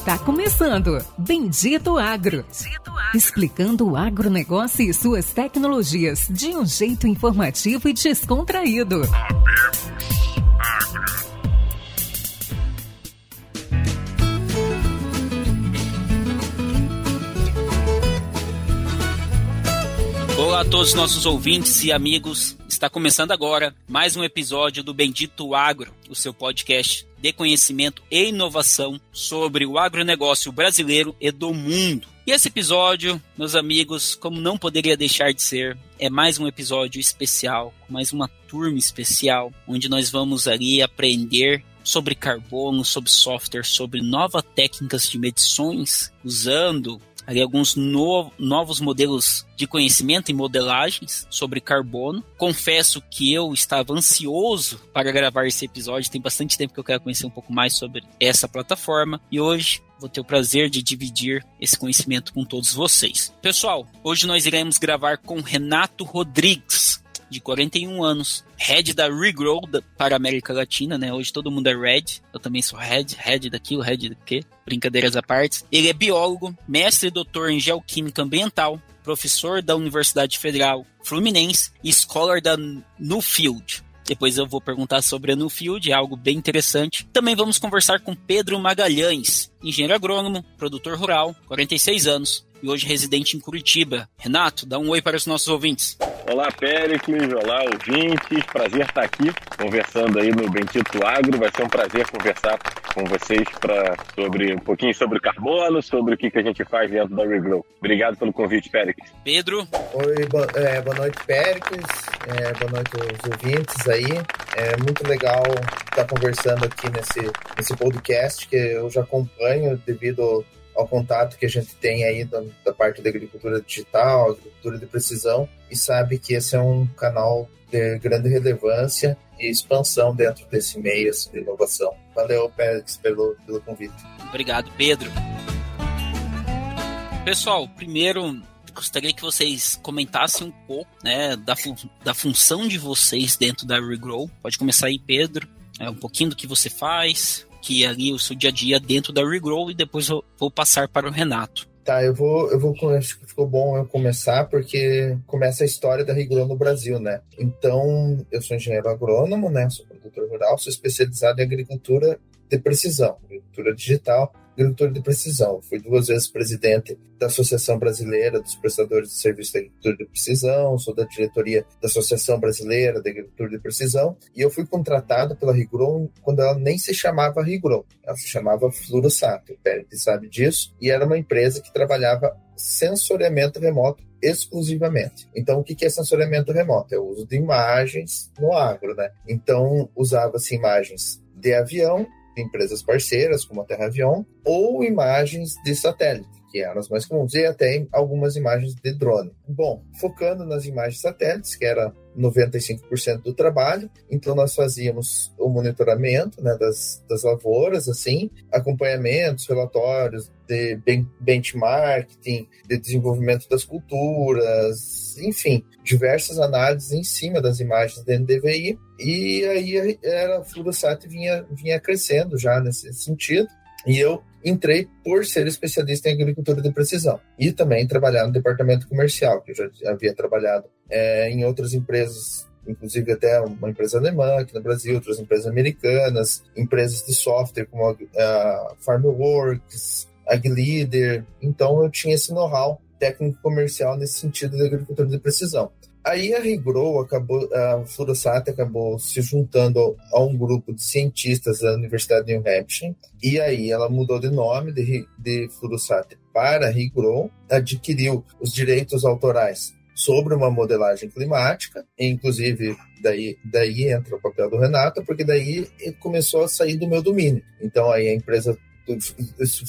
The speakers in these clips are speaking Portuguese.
Está começando Bendito Agro. Bendito Agro. Explicando o agronegócio e suas tecnologias de um jeito informativo e descontraído. Olá a todos os nossos ouvintes e amigos. Está começando agora mais um episódio do Bendito Agro, o seu podcast de conhecimento e inovação sobre o agronegócio brasileiro e do mundo. E esse episódio, meus amigos, como não poderia deixar de ser, é mais um episódio especial, mais uma turma especial, onde nós vamos ali aprender sobre carbono, sobre software, sobre novas técnicas de medições, usando ali alguns no, novos modelos de conhecimento e modelagens sobre carbono. Confesso que eu estava ansioso para gravar esse episódio, tem bastante tempo que eu quero conhecer um pouco mais sobre essa plataforma e hoje vou ter o prazer de dividir esse conhecimento com todos vocês. Pessoal, hoje nós iremos gravar com Renato Rodrigues, de 41 anos, head da Regrow para a América Latina, né? Hoje todo mundo é red, eu também sou head, head daquilo, head do quê? Brincadeiras à parte. Ele é biólogo, mestre e doutor em geoquímica ambiental, professor da Universidade Federal Fluminense e scholar da Newfield. Depois eu vou perguntar sobre a Newfield, é algo bem interessante. Também vamos conversar com Pedro Magalhães, engenheiro agrônomo, produtor rural, 46 anos, e hoje residente em Curitiba. Renato, dá um oi para os nossos ouvintes. Olá, Péricles. Olá, ouvintes. Prazer estar aqui conversando aí no Bendito Agro. Vai ser um prazer conversar com vocês pra, sobre um pouquinho sobre carbono, sobre o que, que a gente faz dentro da Regrow. Obrigado pelo convite, Péricles. Pedro. Oi, bo é, boa noite, Péricles. É, boa noite aos ouvintes aí. É muito legal estar conversando aqui nesse, nesse podcast que eu já acompanho devido ao contato que a gente tem aí da, da, parte da agricultura digital, agricultura de precisão, e sabe que esse é um canal de grande relevância e expansão dentro desse meio assim, de inovação. Valeu, Pérez, pelo, pelo convite. Obrigado, Pedro. Pessoal, primeiro gostaria que vocês comentassem um pouco né, da, da função de vocês dentro da Regrow. Pode começar aí, Pedro. É, um pouquinho do que você faz, que é ali o seu dia a dia dentro da Regrow e depois eu vou passar para o Renato. Tá, eu vou, eu vou, acho que ficou bom eu começar porque começa a história da Regrow no Brasil, né? Então, eu sou engenheiro agrônomo, né? Sou produtor rural, sou especializado em agricultura de precisão, agricultura digital agricultura de precisão. Fui duas vezes presidente da Associação Brasileira dos Prestadores de Serviços de Agricultura de Precisão, sou da diretoria da Associação Brasileira de Agricultura de Precisão, e eu fui contratado pela Rigron quando ela nem se chamava Rigron, ela se chamava Flurosato, o Pérez sabe disso, e era uma empresa que trabalhava sensoriamento remoto exclusivamente. Então, o que é sensoriamento remoto? É o uso de imagens no agro, né? Então, usava-se imagens de avião empresas parceiras, como a Terra Avion, ou imagens de satélite, que eram as mais comuns, e até algumas imagens de drone. Bom, focando nas imagens satélites, que era 95% do trabalho, então nós fazíamos o monitoramento né, das, das lavouras, assim, acompanhamentos, relatórios de benchmarking, de desenvolvimento das culturas, enfim, diversas análises em cima das imagens da NDVI, e aí era, a Fluorosat vinha, vinha crescendo já nesse sentido, e eu entrei por ser especialista em agricultura de precisão e também trabalhar no departamento comercial, que eu já havia trabalhado é, em outras empresas, inclusive até uma empresa alemã aqui no Brasil, outras empresas americanas, empresas de software como a, a FarmWorks, AgLeader. Então eu tinha esse know-how técnico comercial nesse sentido de agricultura de precisão. Aí a Regrow acabou, a Fluorosat acabou se juntando a um grupo de cientistas da Universidade de New Hampshire, e aí ela mudou de nome de, de Fluorosat para Regrow, adquiriu os direitos autorais sobre uma modelagem climática, inclusive daí, daí entra o papel do Renato, porque daí começou a sair do meu domínio. Então aí a empresa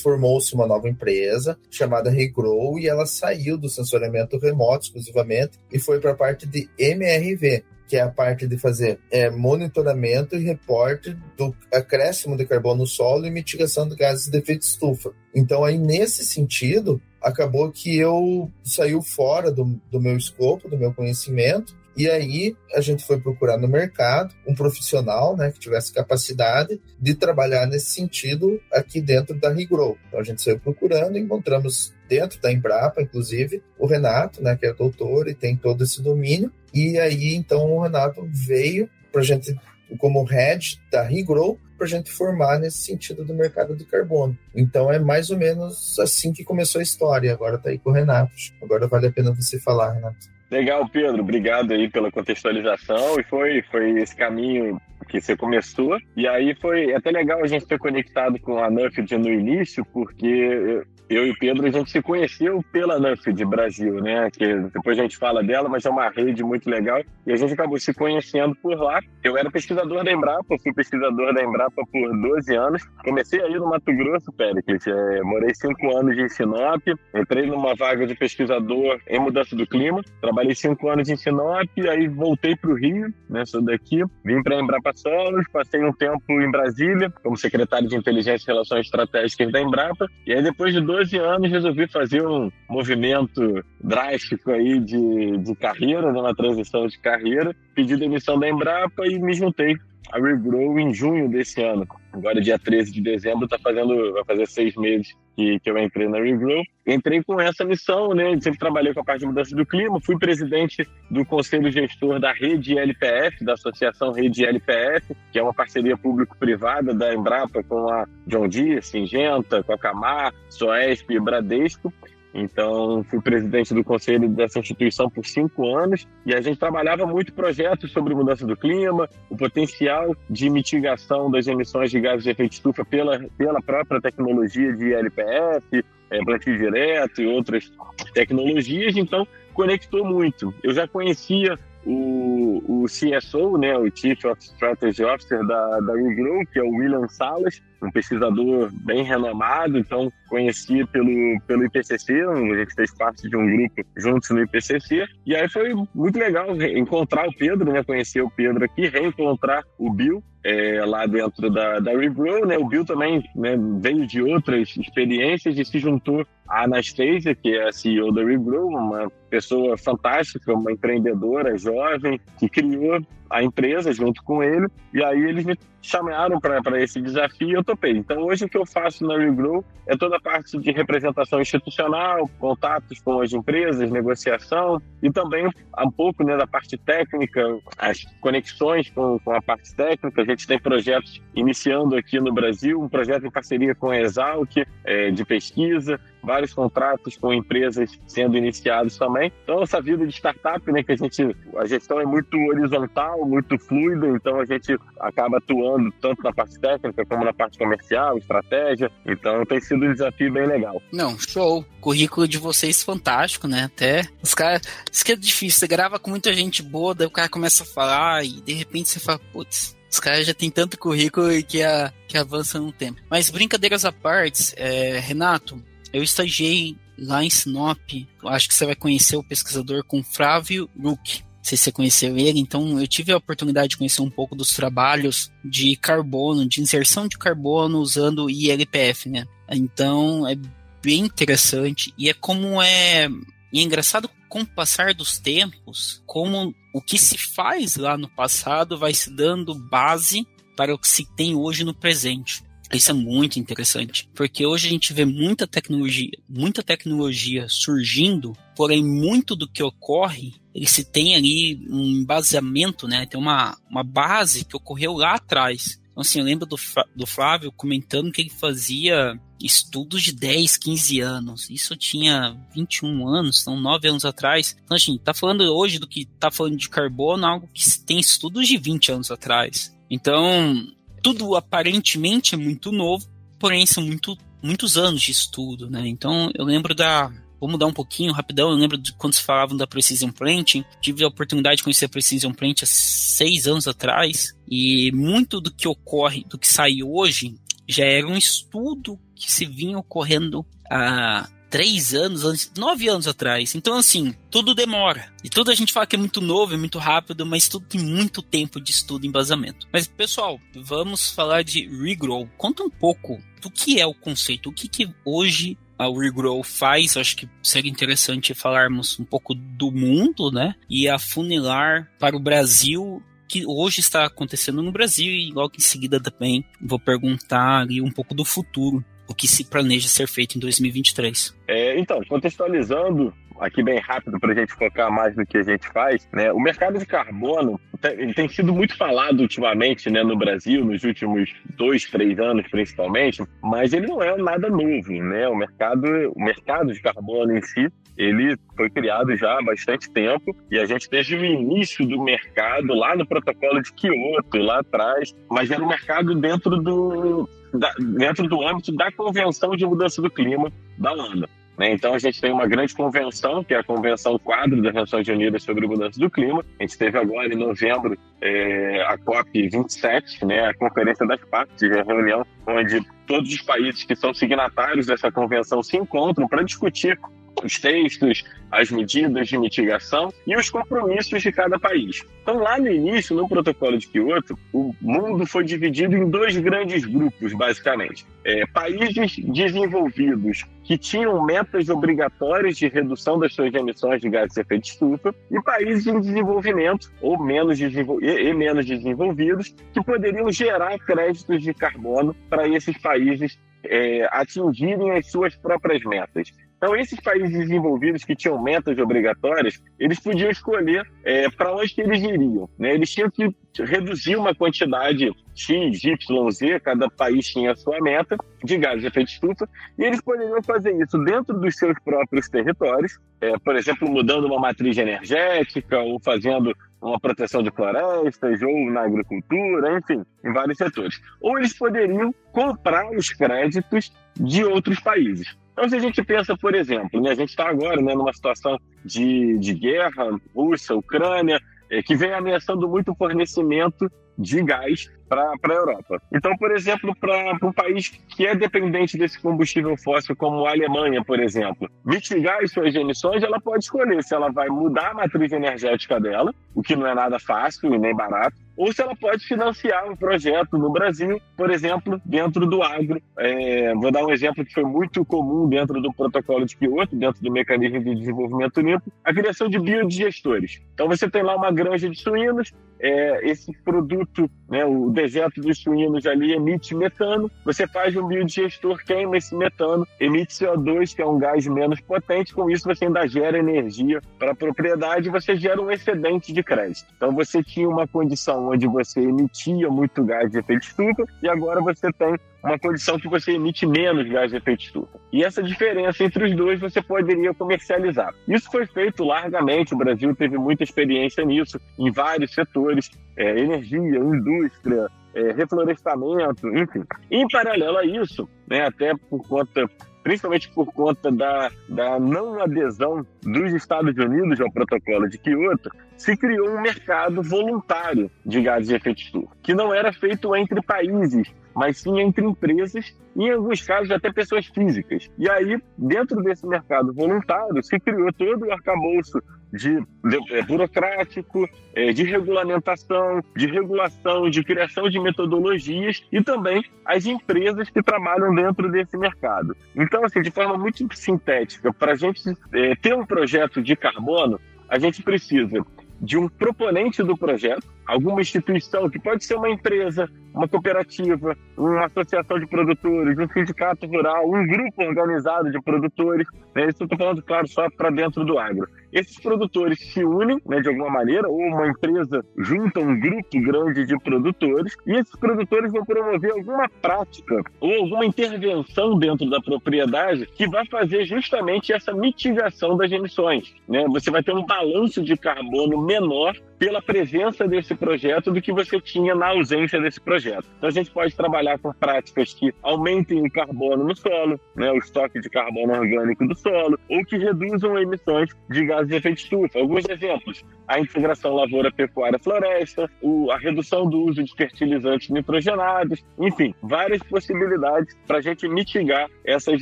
formou-se uma nova empresa chamada Regrow e ela saiu do sensoriamento remoto exclusivamente e foi para a parte de MRV, que é a parte de fazer é, monitoramento e reporte do acréscimo de carbono no solo e mitigação de gases de efeito estufa. Então, aí, nesse sentido, acabou que eu saiu fora do, do meu escopo, do meu conhecimento, E aí a gente foi procurar no mercado um profissional né, que tivesse capacidade de trabalhar nesse sentido aqui dentro da Regrow. Então a gente saiu procurando encontramos dentro da Embrapa, inclusive, o Renato, né, que é doutor e tem todo esse domínio. E aí então o Renato veio para a gente como head da Regrow para a gente formar nesse sentido do mercado de carbono. Então é mais ou menos assim que começou a história. Agora está aí com o Renato. Agora vale a pena você falar, Renato. Legal, Pedro. Obrigado aí pela contextualização. E foi, foi esse caminho que você começou. E aí foi até legal a gente ter conectado com a Nuffield no início, porque eu e o Pedro, a gente se conheceu pela Nuffield Brasil, né? Que depois a gente fala dela, mas é uma rede muito legal. E a gente acabou se conhecendo por lá. Eu era pesquisador da Embrapa, fui pesquisador da Embrapa por 12 anos. Comecei aí no Mato Grosso, Péricles. É, morei cinco anos em Sinop, entrei numa vaga de pesquisador em mudança do clima. Trabalhei cinco anos em Sinop, aí voltei para o Rio, né? Sou daqui. Vim para a Embrapa Solos, passei um tempo em Brasília como secretário de Inteligência e Relações Estratégicas da Embrapa. E aí depois de 12 anos resolvi fazer um movimento drástico aí de, de carreira, né, uma transição de carreira. Pedi demissão da Embrapa e me juntei a Regrow em junho desse ano. Agora, dia 13 de dezembro, tá fazendo, vai fazer seis meses que, que eu entrei na Regrow. Entrei com essa missão, né? Sempre trabalhei com a parte de mudança do clima, fui presidente do conselho gestor da Rede LPF, da Associação Rede LPF, que é uma parceria público-privada da Embrapa com a John Deere, Singenta, com a Camar, Soesp e Bradesco. Então, fui presidente do conselho dessa instituição por cinco anos e a gente trabalhava muito projetos sobre mudança do clima, o potencial de mitigação das emissões de gases de efeito estufa pela, pela própria tecnologia de LPF, é, plantio direto e outras tecnologias. Então, conectou muito. Eu já conhecia o, o CSO, né, o Chief of Strategy Officer da, da Regrow, que é o William Salas, um pesquisador bem renomado, então conheci pelo, pelo IPCC, a gente fez parte de um grupo juntos no IPCC, e aí foi muito legal encontrar o Pedro, né, conhecer o Pedro aqui, reencontrar o Bill, é, lá dentro da, da Regrow, né? O Bill também né, veio de outras experiências e se juntou à Anastasia, que é a CEO da Regrow, uma pessoa fantástica, uma empreendedora jovem que criou a empresa junto com ele. E aí eles me chamaram para esse desafio e eu topei. Então hoje o que eu faço na Regrow é toda a parte de representação institucional, contatos com as empresas, negociação e também um pouco né, da parte técnica, as conexões com, com a parte técnica. A gente tem projetos iniciando aqui no Brasil, um projeto em parceria com a Exalc é, de pesquisa, vários contratos com empresas sendo iniciados também. Então essa vida de startup, né, que a gente a gestão é muito horizontal, muito fluida, então a gente acaba atuando tanto na parte técnica como na parte comercial, estratégia. Então tem sido um desafio bem legal. Não, show. currículo de vocês fantástico, né? Até os caras, isso que é difícil, você grava com muita gente boa, daí o cara começa a falar e de repente você fala, putz, os caras já têm tanto currículo que, a, que avança no tempo. Mas brincadeiras à parte, é, Renato, eu estagiei lá em Sinop. Acho que você vai conhecer o pesquisador com Flávio Ruck. Não sei se você conheceu ele, então eu tive a oportunidade de conhecer um pouco dos trabalhos de carbono, de inserção de carbono usando ILPF, né? Então é bem interessante e é como é, e é engraçado com o passar dos tempos, como o que se faz lá no passado vai se dando base para o que se tem hoje no presente. Isso é muito interessante, porque hoje a gente vê muita tecnologia, muita tecnologia surgindo, porém muito do que ocorre, ele se tem ali um baseamento, né? Tem uma, uma base que ocorreu lá atrás. Então, assim, eu lembro do, do Flávio comentando que ele fazia estudos de 10, 15 anos. Isso tinha 21 anos, então 9 anos atrás. Então, assim, tá falando hoje do que tá falando de carbono, algo que tem estudos de 20 anos atrás. Então, tudo aparentemente é muito novo, porém são muito, muitos anos de estudo, né? Então eu lembro da. Vou mudar um pouquinho, rapidão. Eu lembro de quando se falavam da Precision Planting. Tive a oportunidade de conhecer a Precision Planting há seis anos atrás. E muito do que ocorre, do que sai hoje, já era um estudo que se vinha ocorrendo há três anos, antes, nove anos atrás. Então, assim, tudo demora. E tudo a gente fala que é muito novo, é muito rápido, mas tudo tem muito tempo de estudo e embasamento. Mas, pessoal, vamos falar de regrow. Conta um pouco do que é o conceito, o que, que hoje a Regrow faz, acho que seria interessante falarmos um pouco do mundo, né? E afunilar para o Brasil que hoje está acontecendo no Brasil e logo em seguida também vou perguntar ali um pouco do futuro, o que se planeja ser feito em 2023. É, então, contextualizando aqui bem rápido para a gente focar mais no que a gente faz, né? O mercado de carbono ele tem sido muito falado ultimamente, né, no Brasil, nos últimos dois, três anos principalmente, mas ele não é nada novo, né? O mercado, o mercado de carbono em si, ele foi criado já há bastante tempo e a gente teve o início do mercado lá no protocolo de Kyoto, lá atrás, mas era um mercado dentro do, da, dentro do âmbito da Convenção de Mudança do Clima da ONU. Né? Então a gente tem uma grande convenção, que é a Convenção Quadro das Nações Unidas sobre Mudança do Clima. A gente teve agora em novembro é, a COP 27, né, a Conferência das Partes, a reunião onde todos os países que são signatários dessa convenção se encontram para discutir os textos, as medidas de mitigação e os compromissos de cada país. Então, lá no início, no protocolo de Kyoto, o mundo foi dividido em dois grandes grupos, basicamente. É, países desenvolvidos que tinham metas obrigatórias de redução das suas emissões de gases de efeito estufa e países em desenvolvimento ou menos desenvol e menos desenvolvidos que poderiam gerar créditos de carbono para esses países é, atingirem as suas próprias metas. Então, esses países desenvolvidos que tinham metas obrigatórias, eles podiam escolher é, para onde que eles iriam. Né? Eles tinham que reduzir uma quantidade X, Y, Z, cada país tinha a sua meta de gases de efeito estufa, e eles poderiam fazer isso dentro dos seus próprios territórios, é, por exemplo, mudando uma matriz energética ou fazendo uma proteção de florestas ou na agricultura, enfim, em vários setores. Ou eles poderiam comprar os créditos de outros países. Então, se a gente pensa, por exemplo, né, a gente está agora né, numa situação de, de guerra, Rússia, Ucrânia, é, que vem ameaçando muito o fornecimento de gás para a Europa. Então, por exemplo, para um país que é dependente desse combustível fóssil, como a Alemanha, por exemplo, mitigar as suas emissões, ela pode escolher se ela vai mudar a matriz energética dela, o que não é nada fácil e nem barato, ou se ela pode financiar um projeto no Brasil, por exemplo, dentro do agro. É, vou dar um exemplo que foi muito comum dentro do protocolo de Kyoto, dentro do mecanismo de desenvolvimento limpo, a criação de biodigestores. Então você tem lá uma granja de suínos, é, esse produto, né, o dejeto dos suínos ali emite metano, você faz um biodigestor, queima esse metano, emite CO2, que é um gás menos potente, com isso você ainda gera energia para a propriedade e você gera um excedente de crédito. Então você tinha uma condição onde você emitia muito gás de efeito estufa e agora você tem uma condição que você emite menos gás de efeito estufa. E essa diferença entre os dois você poderia comercializar. Isso foi feito largamente, o Brasil teve muita experiência nisso, em vários setores, é, energia, indústria, é, reflorestamento, enfim. Em paralelo a isso, né, até por conta principalmente por conta da, da não adesão dos Estados Unidos ao protocolo de Kyoto, se criou um mercado voluntário de gases de efeito estufa, que não era feito entre países, mas sim entre empresas e, em alguns casos, até pessoas físicas. E aí, dentro desse mercado voluntário, se criou todo o arcabouço de, de é, burocrático, é, de regulamentação, de regulação, de criação de metodologias e também as empresas que trabalham dentro desse mercado. Então, assim, de forma muito sintética, para a gente é, ter um projeto de carbono, a gente precisa de um proponente do projeto, alguma instituição, que pode ser uma empresa, uma cooperativa, uma associação de produtores, um sindicato rural, um grupo organizado de produtores. Né? Isso eu estou falando, claro, só para dentro do agro. Esses produtores se unem, né, de alguma maneira, ou uma empresa junta um grupo grande de produtores, e esses produtores vão promover alguma prática ou alguma intervenção dentro da propriedade que vai fazer justamente essa mitigação das emissões. Né? Você vai ter um balanço de carbono menor pela presença desse projeto do que você tinha na ausência desse projeto. Então a gente pode trabalhar com práticas que aumentem o carbono no solo, né, o estoque de carbono orgânico do solo, ou que reduzam emissões de gases de efeito estufa. Alguns exemplos: a integração lavoura-pecuária-floresta, a redução do uso de fertilizantes nitrogenados, enfim, várias possibilidades para a gente mitigar essas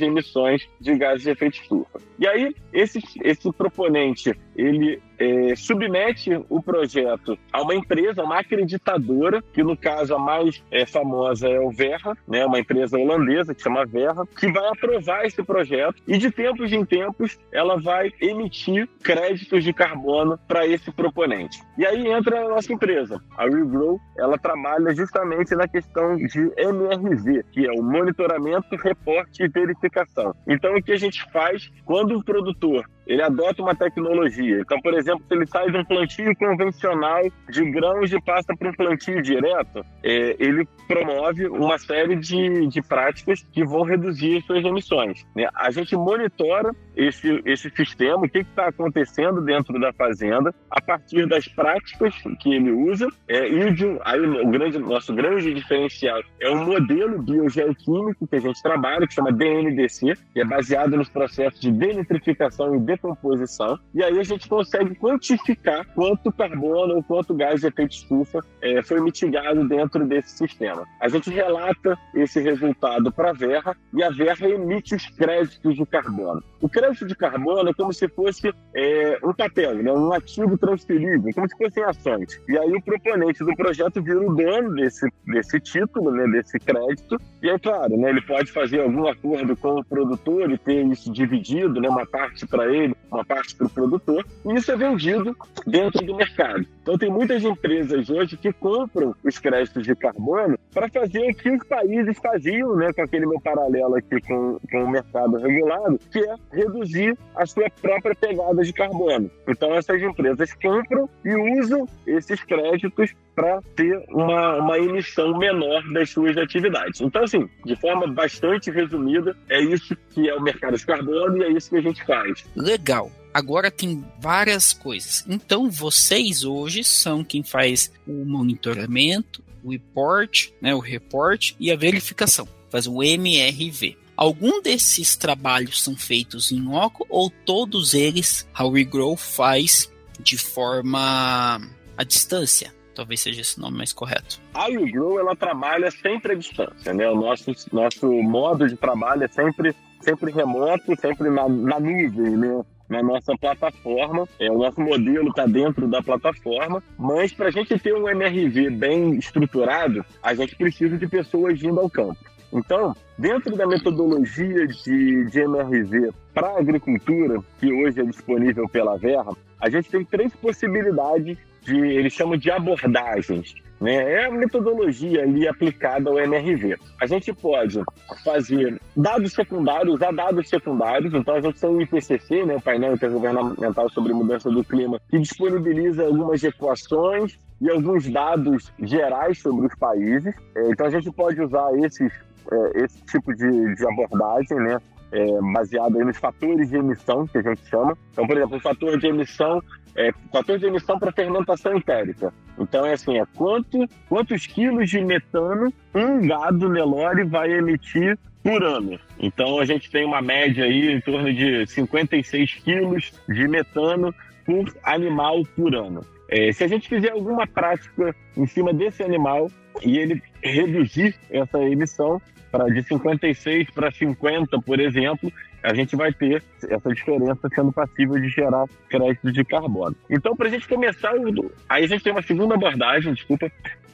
emissões de gases de efeito estufa. E aí, esse, esse proponente ele é, submete o projeto a uma empresa, uma acreditadora, que no caso a mais é, famosa é o Verra, né, uma empresa holandesa que chama Verra, que vai aprovar esse projeto e de tempos em tempos ela vai emitir créditos de carbono para esse proponente. E aí entra a nossa empresa, a ReGrow, ela trabalha justamente na questão de MRV, que é o monitoramento, reporte e verificação. Então o que a gente faz quando o produtor ele adota uma tecnologia. Então, por exemplo, se ele sai de um plantio convencional de grãos e passa para um plantio direto, é, ele promove uma série de, de práticas que vão reduzir suas emissões. Né? A gente monitora esse, esse sistema, o que está acontecendo dentro da fazenda, a partir das práticas que ele usa, é, e de, aí o grande, nosso grande diferencial é um modelo biogeoquímico que a gente trabalha, que chama DNDC, que é baseado nos processos de denitrificação e decomposição, e aí a gente consegue quantificar quanto carbono ou quanto gás de efeito estufa é, foi mitigado dentro desse sistema. A gente relata esse resultado para a Verra e a Verra emite os créditos de carbono. O crédito de carbono é como se fosse é, um papel, né, um ativo transferível, como se fossem ações. E aí o proponente do projeto vira o dono desse, desse título, né, desse crédito, e é claro, né, ele pode fazer algum acordo com o produtor e ter isso dividido, né, uma parte para ele uma parte para o produtor, e isso é vendido dentro do mercado. Então, tem muitas empresas hoje que compram os créditos de carbono para fazer o que os países faziam, né, com aquele meu paralelo aqui com, com o mercado regulado, que é reduzir a sua própria pegada de carbono. Então, essas empresas compram e usam esses créditos para ter uma, uma emissão menor das suas atividades. Então, assim, de forma bastante resumida, é isso que é o mercado de carbono e é isso que a gente faz. Legal. Agora tem várias coisas. Então, vocês hoje são quem faz o monitoramento, o report, né, o report e a verificação. Faz o MRV. Algum desses trabalhos são feitos em loco ou todos eles a WeGrow faz de forma à distância? Talvez seja esse nome mais correto. A YouGrow, ela trabalha sempre à distância, né? O nosso, nosso modo de trabalho é sempre, sempre remoto, sempre na, na nuvem, né? na nossa plataforma. É, o nosso modelo está dentro da plataforma, mas para a gente ter um MRV bem estruturado, a gente precisa de pessoas indo ao campo. Então, dentro da metodologia de, de MRV para agricultura, que hoje é disponível pela Verra, a gente tem três possibilidades de, eles chamam de abordagens. Né? É a metodologia ali aplicada ao MRV. A gente pode fazer dados secundários, usar dados secundários, então a gente tem o IPCC, né, o painel intergovernamental sobre mudança do clima, que disponibiliza algumas equações e alguns dados gerais sobre os países. É, então a gente pode usar esses, é, esse tipo de, de abordagem, né? É, baseado nos fatores de emissão, que a gente chama. Então, por exemplo, o fator de emissão é, fator de emissão para fermentação entérica. Então é assim, é quanto, quantos quilos de metano um gado Nelore vai emitir por ano. Então a gente tem uma média aí em torno de 56 quilos de metano por animal por ano. É, se a gente fizer alguma prática em cima desse animal e ele reduzir essa emissão para de 56 para 50, por exemplo, a gente vai ter essa diferença sendo passível de gerar crédito de carbono. Então, para a gente começar, aí a gente tem uma segunda abordagem, desculpa,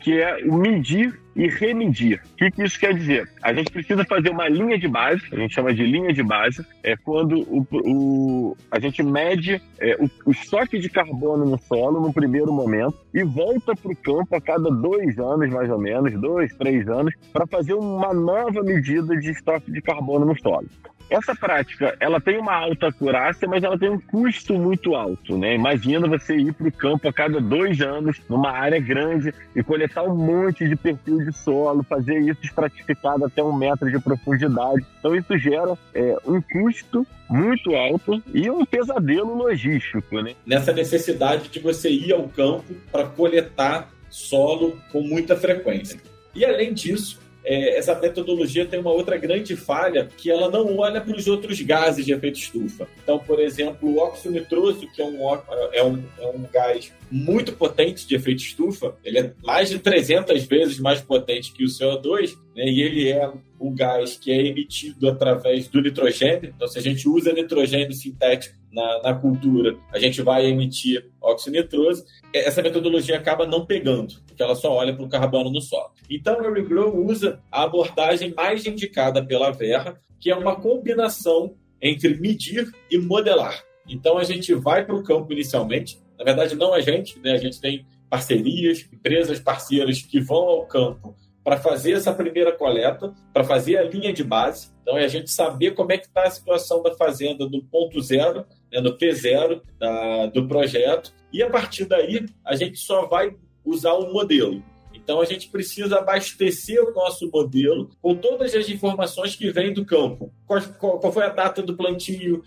que é o medir e remedir. O que, que, isso quer dizer? A gente precisa fazer uma linha de base, a gente chama de linha de base, é quando o, o a gente mede é, o, o, estoque de carbono no solo no primeiro momento e volta para o campo a cada dois anos, mais ou menos, dois, três anos, para fazer uma nova medida de estoque de carbono no solo. Essa prática, ela tem uma alta acurácia, mas ela tem um custo muito alto, né? Imagina você ir para o campo a cada dois anos, numa área grande, e coletar um monte de perfil de solo, fazer isso estratificado até um metro de profundidade. Então isso gera é, um custo muito alto e um pesadelo logístico, né? Nessa necessidade de você ir ao campo para coletar solo com muita frequência. E além disso, é, essa metodologia tem uma outra grande falha, que ela não olha para os outros gases de efeito estufa. Então, por exemplo, o óxido nitroso, que é um, é um, é um gás muito potente de efeito estufa, ele é mais de 300 vezes mais potente que o CO2, né, e ele é um gás que é emitido através do nitrogênio. Então, se a gente usa nitrogênio sintético na, na cultura, a gente vai emitir óxido nitroso, essa metodologia acaba não pegando, porque ela só olha para o carbono no solo. Então, o Regrow usa a abordagem mais indicada pela Verra, que é uma combinação entre medir e modelar. Então, a gente vai para o campo inicialmente, na verdade, não a gente, né? a gente tem parcerias, empresas parceiras que vão ao campo para fazer essa primeira coleta, para fazer a linha de base. Então, é a gente saber como é que está a situação da fazenda do ponto zero, né, no P0 da, do projeto, e a partir daí a gente só vai usar o modelo. Então, a gente precisa abastecer o nosso modelo com todas as informações que vêm do campo. Qual, qual, qual foi a data do plantio,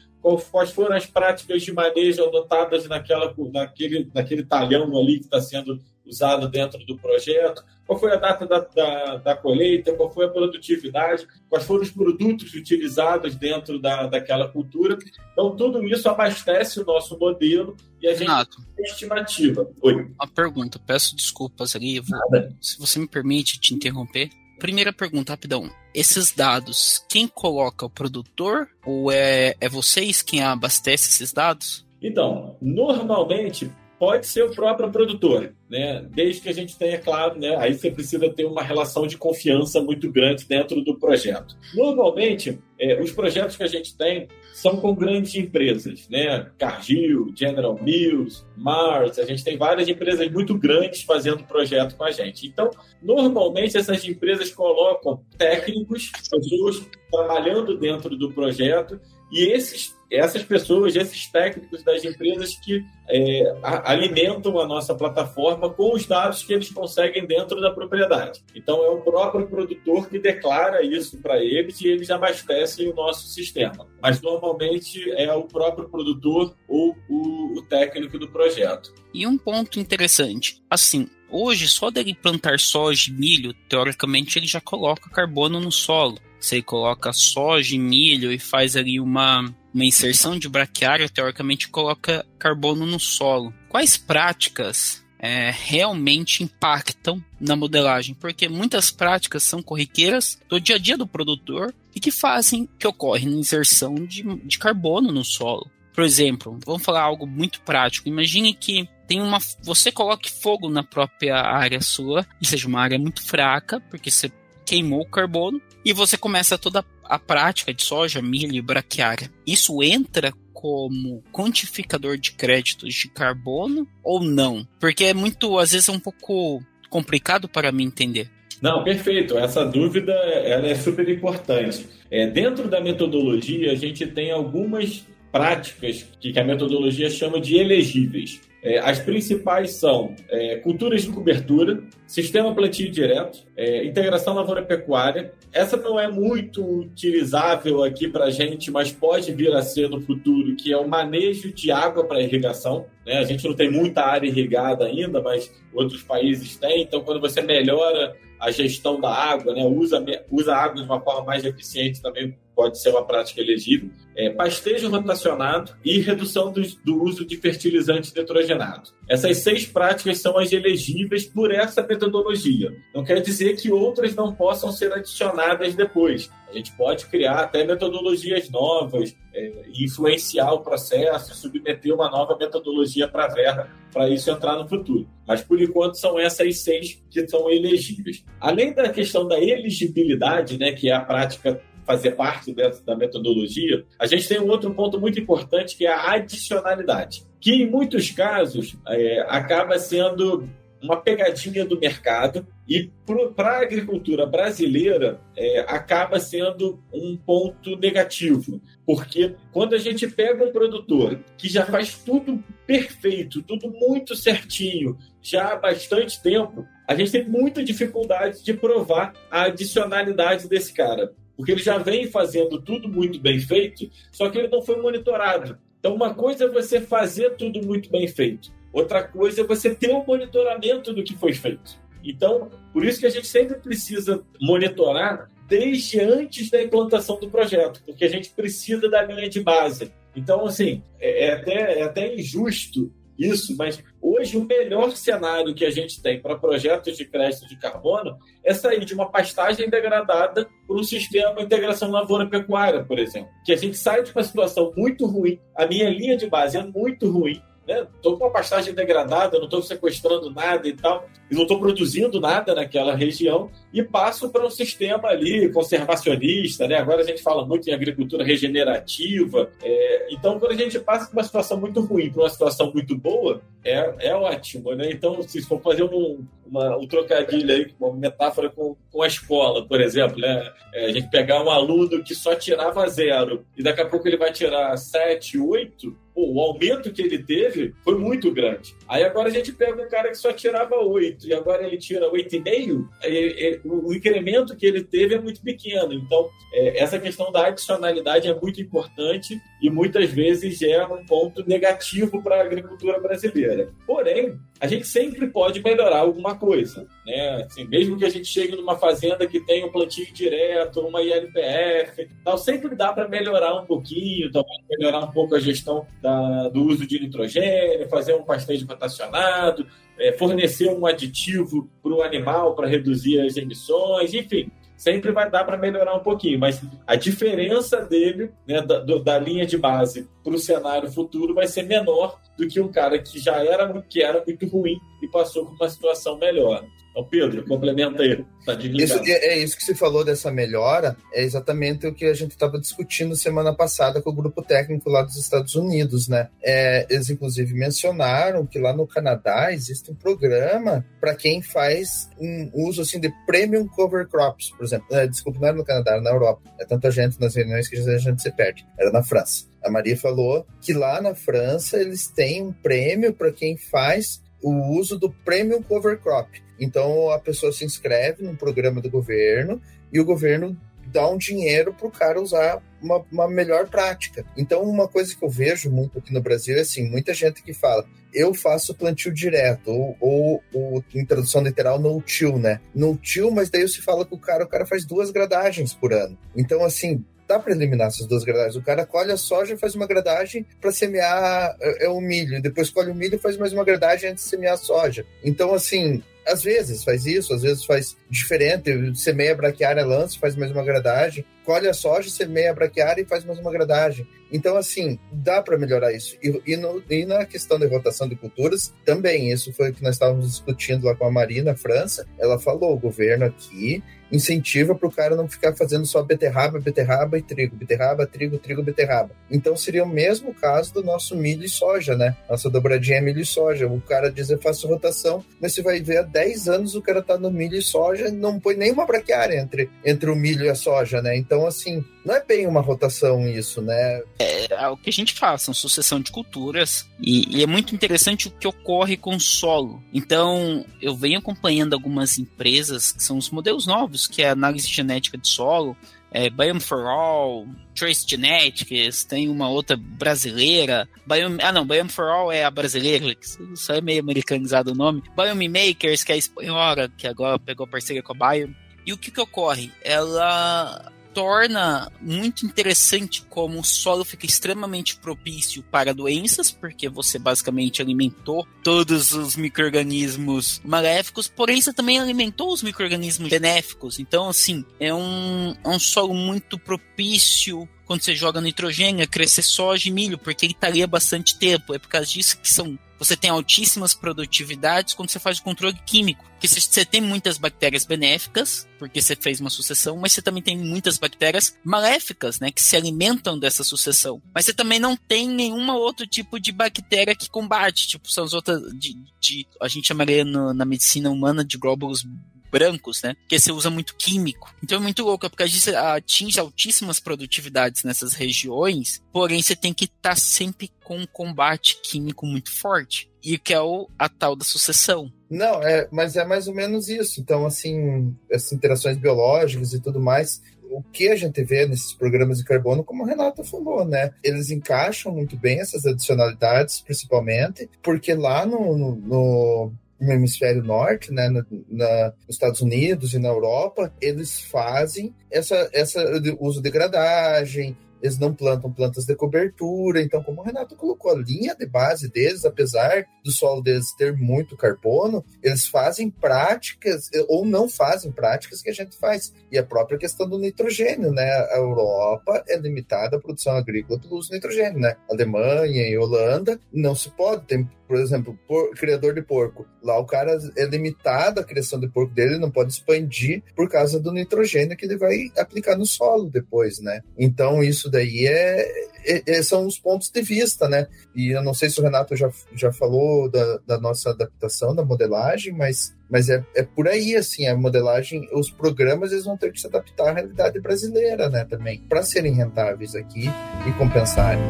quais foram as práticas de manejo adotadas naquela, naquele, naquele talhão ali que está sendo usado dentro do projeto, qual foi a data da, da, da, colheita, qual foi a produtividade, quais foram os produtos utilizados dentro da, daquela cultura. Então, tudo isso abastece o nosso modelo e a gente Renato, tem estimativa. Oi. Uma pergunta, peço desculpas ali, vou, se você me permite te interromper. Primeira pergunta, rapidão. Esses dados, quem coloca? O produtor? Ou é, é vocês quem abastece esses dados? Então, normalmente pode ser o próprio produtor, né? Desde que a gente tenha claro, né? Aí você precisa ter uma relação de confiança muito grande dentro do projeto. Normalmente, é, os projetos que a gente tem são com grandes empresas, né? Cargill, General Mills, Mars, a gente tem várias empresas muito grandes fazendo projeto com a gente. Então, normalmente essas empresas colocam técnicos, pessoas trabalhando dentro do projeto e esses essas pessoas, esses técnicos das empresas que é, alimentam a nossa plataforma com os dados que eles conseguem dentro da propriedade. Então, é o próprio produtor que declara isso para eles e eles abastecem o nosso sistema. Mas, normalmente, é o próprio produtor ou o, o técnico do projeto. E um ponto interessante, assim, hoje, só dele plantar soja e milho, teoricamente, ele já coloca carbono no solo. Você coloca soja e milho e faz ali uma uma inserção de braquiária, teoricamente coloca carbono no solo. Quais práticas é, realmente impactam na modelagem? Porque muitas práticas são corriqueiras do dia a dia do produtor e que fazem que ocorre na inserção de, de carbono no solo. Por exemplo, vamos falar algo muito prático. Imagine que tem uma, você coloque fogo na própria área sua, e seja uma área muito fraca, porque você queimou o carbono, e você começa toda a prática de soja, milho e braquiária. Isso entra como quantificador de créditos de carbono ou não? Porque é muito, às vezes é um pouco complicado para mim entender. Não, perfeito. Essa dúvida ela é super importante. É, dentro da metodologia, a gente tem algumas práticas que a metodologia chama de elegíveis. É, as principais são é, culturas de cobertura, sistema plantio direto, é, integração lavoura-pecuária. Essa não é muito utilizável aqui para a gente, mas pode vir a ser no futuro, que é o manejo de água para irrigação. Né? A gente não tem muita área irrigada ainda, mas outros países têm. Então, quando você melhora a gestão da água, né? usa, usa a água de uma forma mais eficiente também pode ser uma prática elegível. É, pastejo rotacionado e redução do, do, uso de fertilizante nitrogenado. Essas seis práticas são as elegíveis por essa metodologia. Não quer dizer que outras não possam ser adicionadas depois. A gente pode criar até metodologias novas, é, influenciar o processo, submeter uma nova metodologia para a Verra para isso entrar no futuro. Mas, por enquanto, são essas seis que são elegíveis. Além da questão da elegibilidade, né, que é a prática fazer parte dessa, da metodologia, a gente tem um outro ponto muito importante que é a adicionalidade, que em muitos casos é, acaba sendo uma pegadinha do mercado e para a agricultura brasileira é, acaba sendo um ponto negativo, porque quando a gente pega um produtor que já faz tudo perfeito, tudo muito certinho, já há bastante tempo, a gente tem muita dificuldade de provar a adicionalidade desse cara porque ele já vem fazendo tudo muito bem feito, só que ele não foi monitorado. Então, uma coisa é você fazer tudo muito bem feito, outra coisa é você ter um monitoramento do que foi feito. Então, por isso que a gente sempre precisa monitorar desde antes da implantação do projeto, porque a gente precisa da linha de base. Então, assim, é, é até, é até injusto isso, mas hoje o melhor cenário que a gente tem para projetos de crédito de carbono é sair de uma pastagem degradada para um sistema de integração lavoura-pecuária, por exemplo. Que a gente sai de uma situação muito ruim, a minha linha de base é muito ruim, Né? com uma pastagem degradada, não estou sequestrando nada e tal, e não estou produzindo nada naquela região, e passo para um sistema ali conservacionista, né? Agora a gente fala muito em agricultura regenerativa. É... então, quando a gente passa de uma situação muito ruim para uma situação muito boa, é, é ótimo, né? Então, se for fazer um, uma, um trocadilho aí, uma metáfora com, com a escola, por exemplo, né? É, a gente pegar um aluno que só tirava zero e daqui a pouco ele vai tirar sete, oito, o aumento que ele teve foi muito grande. Aí agora a gente pega um cara que só tirava 8 e agora ele tira 8,5, o incremento que ele teve é muito pequeno. Então, é, essa questão da adicionalidade é muito importante e muitas vezes gera um ponto negativo para a agricultura brasileira. Porém, a gente sempre pode melhorar alguma coisa. Né? Assim, mesmo que a gente chegue numa fazenda que tenha um plantio direto, uma ILPF, tal, sempre dá para melhorar um pouquinho, melhorar um pouco a gestão da, do uso de nitrogênio, fazer um pastejo rotacionado, é, fornecer um aditivo para o animal para reduzir as emissões, enfim sempre vai dar para melhorar um pouquinho, mas a diferença dele, né, da, do, da linha de base para o cenário futuro vai ser menor do que um cara que já era, que era muito ruim e passou por uma situação melhor. Então, Pedro, complementa aí. Tá isso, é, é, isso que você falou dessa melhora, é exatamente o que a gente estava discutindo semana passada com o grupo técnico lá dos Estados Unidos, né? É, eles, inclusive, mencionaram que lá no Canadá existe um programa para quem faz um uso assim de premium cover crops, por exemplo. É, desculpa, não era no Canadá, era na Europa. É tanta gente nas reuniões que a gente se perde. Era na França. A Maria falou que lá na França eles têm um prêmio para quem faz o uso do Premium Cover Crop. Então a pessoa se inscreve num programa do governo e o governo dá um dinheiro para o cara usar uma, uma, melhor prática. Então, uma coisa que eu vejo muito aqui no Brasil é assim: muita gente que fala, eu faço plantio direto, ou, ou, ou em tradução literal, no till, né? No till, mas daí se fala que o cara, o cara faz duas gradagens por ano. Então, assim, dá para eliminar essas duas gradagens. O cara colhe a soja, faz uma gradagem para semear é, é, o milho, depois colhe o milho e faz mais uma gradagem antes de semear a soja. Então, assim, às vezes faz isso, às vezes faz diferente, semeia braquiária lança, faz mais uma gradagem, colhe a soja, semeia braquiária e faz mais uma gradagem. Então, assim, dá para melhorar isso. E, e, no, e, na questão de rotação de culturas, também, isso foi o que nós estávamos discutindo lá com a Marina, França. Ela falou: o governo aqui incentiva para o cara não ficar fazendo só beterraba, beterraba e trigo, beterraba, trigo, trigo, beterraba. Então seria o mesmo caso do nosso milho e soja, né? Nossa dobradinha é milho e soja. O cara diz eu faço rotação, mas você vai ver há 10 anos o cara tá no milho e soja, não põe nenhuma braquiária entre, entre o milho e a soja, né? Então, assim, não é bem uma rotação isso, né? É, é o que a gente faz, são sucessão de culturas, e, e, é muito interessante o que ocorre com o solo. Então, eu venho acompanhando algumas empresas que são os modelos novos, que é a análise genética de solo, é, Biome for All, Trace Genetics, tem uma outra brasileira. Biome, ah, não, Biome for All é a brasileira, só é meio americanizado o nome. Biome Makers, que é a espanhola, que agora pegou parceria com a Biome. E o que, que ocorre? Ela torna muito interessante como o solo fica extremamente propício para doenças, porque você basicamente alimentou todos os micro-organismos maléficos, porém você também alimentou os micro-organismos benéficos. Então, assim, é um, é um solo muito propício quando você joga nitrogênio, crescer soja e milho, porque ele estaria bastante tempo. É por causa disso que são você tem altíssimas produtividades quando você faz o controle químico. Porque você tem muitas bactérias benéficas, porque você fez uma sucessão, mas você também tem muitas bactérias maléficas, né, que se alimentam dessa sucessão. Mas você também não tem nenhum outro tipo de bactéria que combate, tipo, são as outras de, de a gente chamaria no, na medicina humana de glóbulos brancos, né? Porque você usa muito químico. Então é muito louco, porque a gente atinge altíssimas produtividades nessas regiões, porém você tem que estar tá sempre com um combate químico muito forte. E que é o, a tal da sucessão. Não, é, mas é mais ou menos isso. Então, assim, essas interações biológicas e tudo mais, o que a gente vê nesses programas de carbono, como a Renata falou, né? Eles encaixam muito bem essas adicionalidades, principalmente, porque lá no, no, no no hemisfério norte, né, na, na, nos Estados Unidos e na Europa, eles fazem essa, essa uso de gradagem, eles não plantam plantas de cobertura. Então, como o Renato colocou, a linha de base deles, apesar do solo deles ter muito carbono, eles fazem práticas ou não fazem práticas que a gente faz. E a própria questão do nitrogênio, né? A Europa é limitada à produção agrícola pelo uso de nitrogênio, né? Alemanha e Holanda não se pode. Tem por exemplo, por, criador de porco. Lá o cara é limitado a criação de porco dele, não pode expandir por causa do nitrogênio que ele vai aplicar no solo depois, né? Então isso daí é, é, é são os pontos de vista, né? E eu não sei se o Renato já, já falou da, da nossa adaptação da modelagem, mas mas é, é por aí, assim, a modelagem, os programas eles vão ter que se adaptar à realidade brasileira, né, também, para serem rentáveis aqui e compensarem.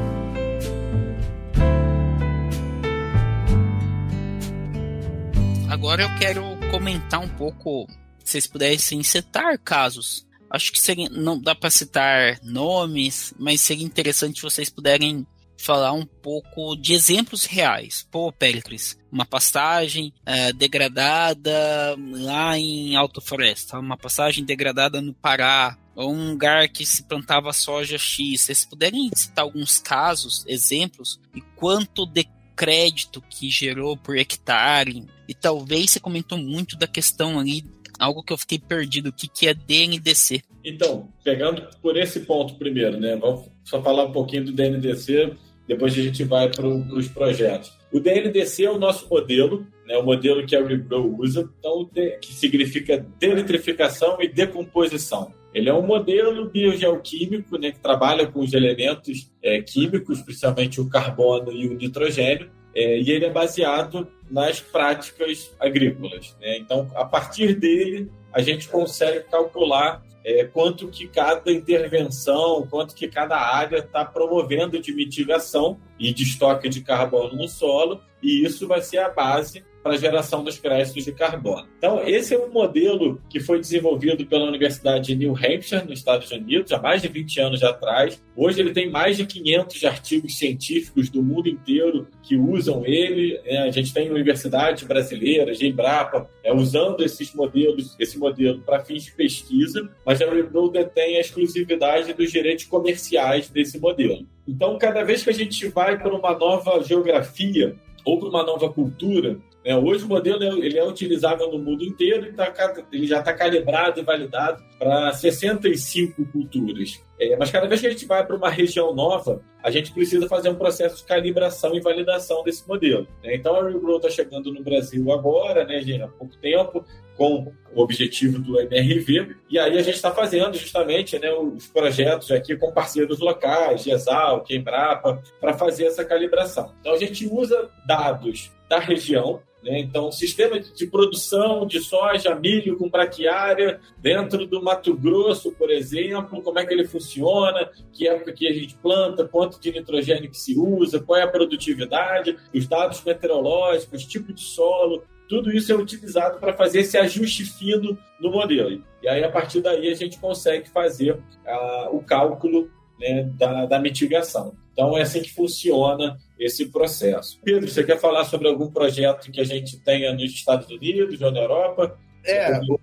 Agora eu quero comentar um pouco, se vocês pudessem citar casos. Acho que seria, não dá para citar nomes, mas seria interessante vocês puderem falar um pouco de exemplos reais. Pô, Pericles, uma pastagem é, degradada lá em Alto Floresta, uma pastagem degradada no Pará, ou um lugar que se plantava soja X. Vocês puderem citar alguns casos, exemplos, e quanto de crédito que gerou por hectare. E talvez você comentou muito da questão ali, algo que eu fiquei perdido, o que, que é DNDC. Então, pegando por esse ponto primeiro, né? Vamos só falar um pouquinho do DNDC, depois a gente vai para os projetos. O DNDC é o nosso modelo, né, o modelo que a Regrow usa, então, que significa deletrificação e decomposição. Ele é um modelo biogeoquímico né, que trabalha com os elementos é, químicos, principalmente o carbono e o nitrogênio, é, e ele é baseado nas práticas agrícolas. Né? Então, a partir dele, a gente consegue calcular é, quanto que cada intervenção, quanto que cada área está promovendo de mitigação e de estoque de carbono no solo, e isso vai ser a base para a geração dos créditos de carbono. Então, esse é um modelo que foi desenvolvido pela Universidade de New Hampshire, nos Estados Unidos, há mais de 20 anos atrás. Hoje ele tem mais de 500 artigos científicos do mundo inteiro que usam ele. É, a gente tem universidades brasileiras, Embrapa, é, usando esses modelos, esse modelo para fins de pesquisa, mas a Rebuild detém a exclusividade dos direitos comerciais desse modelo. Então, cada vez que a gente vai para uma nova geografia ou para uma nova cultura, é, hoje o modelo ele é utilizável no mundo inteiro e tá, ele já está calibrado e validado para 65 culturas. É, mas cada vez que a gente vai para uma região nova, a gente precisa fazer um processo de calibração e validação desse modelo. Né? Então a RealGrow está chegando no Brasil agora, né, gente, há pouco tempo, com o objetivo do MRV, e aí a gente está fazendo justamente né, os projetos aqui com parceiros locais, GESAL, Embrapa, para fazer essa calibração. Então a gente usa dados da região, né? Então, sistema de produção de soja, milho com braquiária dentro do Mato Grosso, por exemplo, como é que ele funciona, que época que a gente planta, quanto de nitrogênio que se usa, qual é a produtividade, os dados meteorológicos, tipo de solo, tudo isso é utilizado para fazer esse ajuste fino no modelo. E aí, a partir daí, a gente consegue fazer uh, o cálculo né, da, da mitigação. Então, é assim que funciona esse processo. Pedro, você quer falar sobre algum projeto que a gente tenha nos Estados Unidos ou na Europa? É, um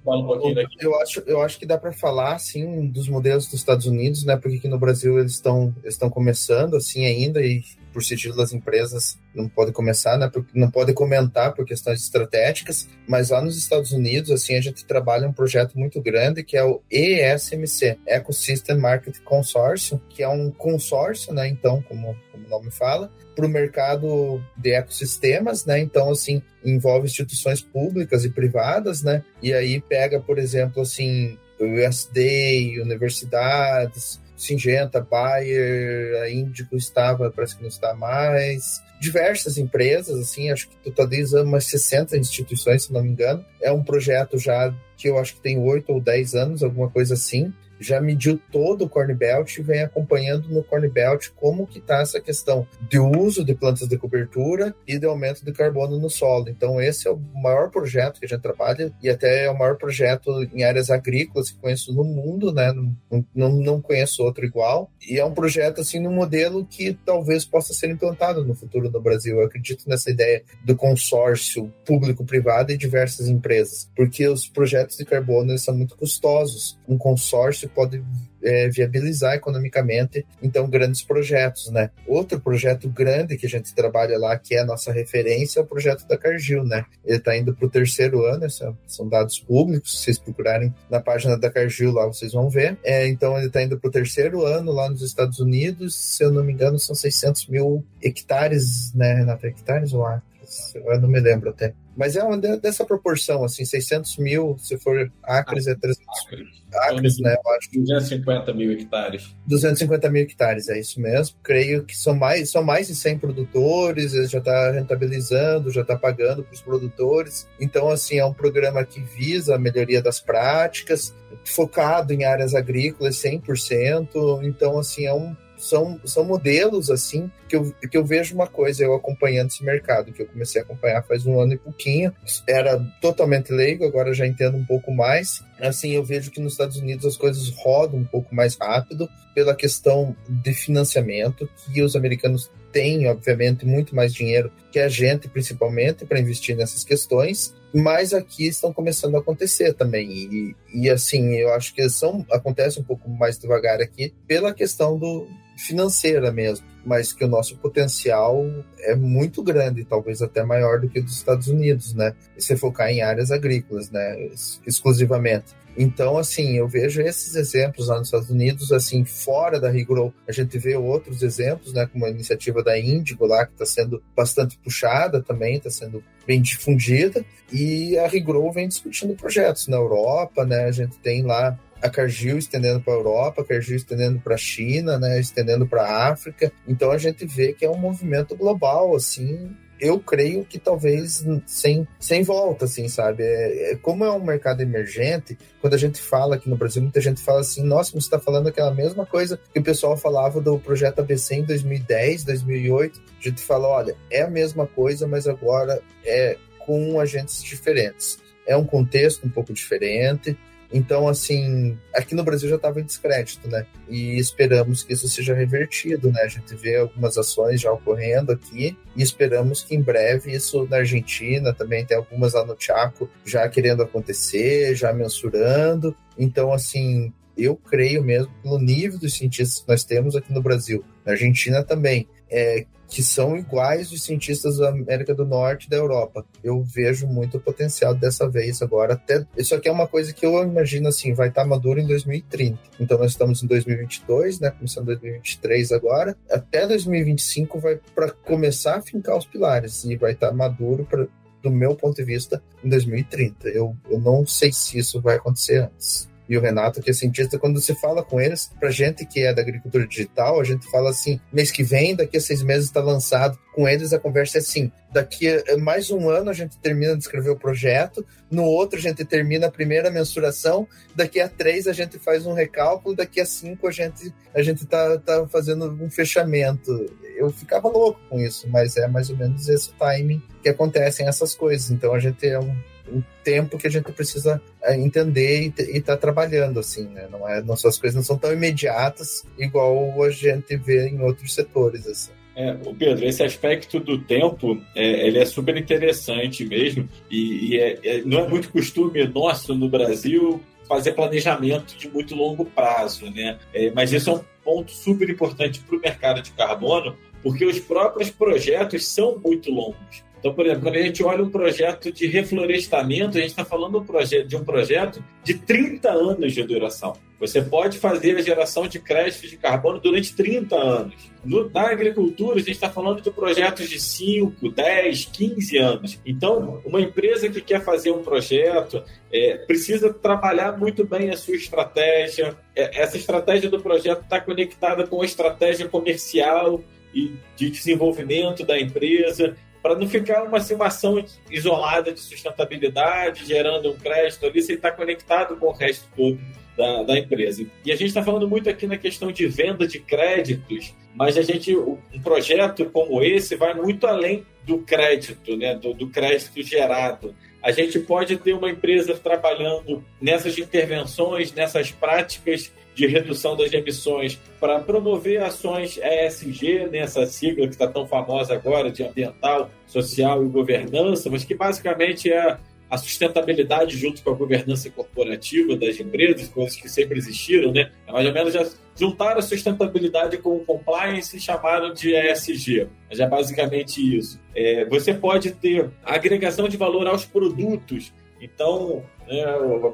eu, acho, eu acho que dá para falar assim dos modelos dos Estados Unidos, né? Porque aqui no Brasil eles estão estão começando assim ainda e por sigilo das empresas não pode começar, né? Não pode comentar por questões estratégicas, mas lá nos Estados Unidos, assim, a gente trabalha um projeto muito grande que é o ESMC, Ecosystem Market Consortium, que é um consórcio, né? Então, como, como o nome fala, para o mercado de ecossistemas, né? Então, assim, envolve instituições públicas e privadas, né? E aí pega, por exemplo, assim, USD, universidades, Singenta, Bayer, a Índico estava, parece que não está mais. Diversas empresas, assim, acho que totaliza umas 60 instituições, se não me engano. É um projeto já que eu acho que tem 8 ou 10 anos, alguma coisa assim já mediu todo o Corn Belt e vem acompanhando no Corn Belt como que está essa questão de uso de plantas de cobertura e de aumento de carbono no solo. Então esse é o maior projeto que a gente trabalha e até é o maior projeto em áreas agrícolas que conheço no mundo, né? Não, não, não conheço outro igual. E é um projeto assim no modelo que talvez possa ser implantado no futuro no Brasil. Eu acredito nessa ideia do consórcio público-privado e diversas empresas, porque os projetos de carbono são muito custosos. Um consórcio pode é, viabilizar economicamente, então, grandes projetos, né? Outro projeto grande que a gente trabalha lá, que é a nossa referência, é o projeto da Cargill, né? Ele está indo para o terceiro ano, são dados públicos, se vocês procurarem na página da Cargill lá, vocês vão ver. É, então, ele está indo para o terceiro ano lá nos Estados Unidos, se eu não me engano, são 600 mil hectares, né, Renata? Hectares ou acres? Eu não me lembro até. Mas é uma dessa proporção, assim, 600 mil, se for acres, é 300 acres, acres né? Eu acho. 250 mil hectares. 250 mil hectares, é isso mesmo. Creio que são mais, são mais de 100 produtores, ele já está rentabilizando, já está pagando para os produtores. Então, assim, é um programa que visa a melhoria das práticas, focado em áreas agrícolas 100%. Então, assim, é um são, são modelos assim que eu, que eu vejo uma coisa, eu acompanhando esse mercado, que eu comecei a acompanhar faz um ano e pouquinho, era totalmente leigo, agora já entendo um pouco mais. Assim, eu vejo que nos Estados Unidos as coisas rodam um pouco mais rápido pela questão de financiamento, que os americanos têm, obviamente, muito mais dinheiro que a gente, principalmente, para investir nessas questões mas aqui estão começando a acontecer também. E, e assim, eu acho que são, acontece um pouco mais devagar aqui pela questão do financeira mesmo, mas que o nosso potencial é muito grande, talvez até maior do que dos Estados Unidos, né? E se focar em áreas agrícolas, né, exclusivamente. Então, assim, eu vejo esses exemplos lá nos Estados Unidos, assim, fora da Rigrow, a gente vê outros exemplos, né, como a iniciativa da Índigo lá, que está sendo bastante puxada também, está sendo bem difundida, e a Rigrow vem discutindo projetos na Europa, né, a gente tem lá a Cargill estendendo para a Europa, a Cargill estendendo para a China, né, estendendo para a África. Então a gente vê que é um movimento global, assim, eu creio que talvez sem, sem volta, assim, sabe? É, é, como é um mercado emergente, quando a gente fala aqui no Brasil, muita gente fala assim, nossa, você está falando aquela mesma coisa que o pessoal falava do projeto ABC em 2010, 2008. A gente fala, olha, é a mesma coisa, mas agora é com agentes diferentes. É um contexto um pouco diferente, então, assim, aqui no Brasil já estava em descrédito, né? E esperamos que isso seja revertido, né? A gente vê algumas ações já ocorrendo aqui e esperamos que em breve isso na Argentina também tem algumas lá no Chaco já querendo acontecer, já mensurando. Então, assim, eu creio mesmo pelo nível dos cientistas que nós temos aqui no Brasil, na Argentina também, é, que são iguais os cientistas da América do Norte e da Europa. Eu vejo muito potencial dessa vez agora. Até isso aqui é uma coisa que eu imagino assim, vai estar maduro em 2030. Então nós estamos em 2022, né? Começando 2023 agora. Até 2025 vai para começar a fincar os pilares e vai estar maduro para do meu ponto de vista, em 2030. Eu, eu não sei se isso vai acontecer antes e o Renato, que é cientista, quando você fala com eles, pra gente que é da agricultura digital, a gente fala assim, mês que vem, daqui a seis meses está lançado. Com eles a conversa é assim, daqui a mais um ano a gente termina de escrever o projeto, no outro a gente termina a primeira mensuração, daqui a três a gente faz um recálculo, daqui a cinco a gente a gente tá, tá fazendo um fechamento. Eu ficava louco com isso, mas é mais ou menos esse timing que acontecem essas coisas. Então a gente é um um tempo que a gente precisa é, entender e estar tá trabalhando, assim, né? Não é, nossas coisas não são tão imediatas igual a gente vê em outros setores, assim. É, Pedro, esse aspecto do tempo, é, ele é super interessante mesmo, e, e é, é, não é muito costume nosso no Brasil fazer planejamento de muito longo prazo, né? É, mas isso é um ponto super importante para o mercado de carbono, porque os próprios projetos são muito longos. Então, por exemplo, quando a gente olha um projeto de reflorestamento, a gente está falando de um projeto de 30 anos de duração. Você pode fazer a geração de créditos de carbono durante 30 anos. No, na agricultura, a gente está falando de projetos de 5, 10, 15 anos. Então, uma empresa que quer fazer um projeto é, precisa trabalhar muito bem a sua estratégia. É, essa estratégia do projeto está conectada com a estratégia comercial e de desenvolvimento da empresa para não ficar uma, assim, uma ação isolada de sustentabilidade, gerando um crédito ali, sem estar conectado com o resto todo da, da empresa. E a gente está falando muito aqui na questão de venda de créditos, mas a gente, um projeto como esse vai muito além do crédito, né, do, do crédito gerado. A gente pode ter uma empresa trabalhando nessas intervenções, nessas práticas de redução das emissões para promover ações ESG, nessa né, sigla que está tão famosa agora de ambiental, social e governança, mas que basicamente é a sustentabilidade junto com a governança corporativa das empresas, coisas que sempre existiram, né? Mais ou menos já juntaram a sustentabilidade com o compliance e chamaram de ESG. Mas é basicamente isso. É, você pode ter agregação de valor aos produtos. Então, né,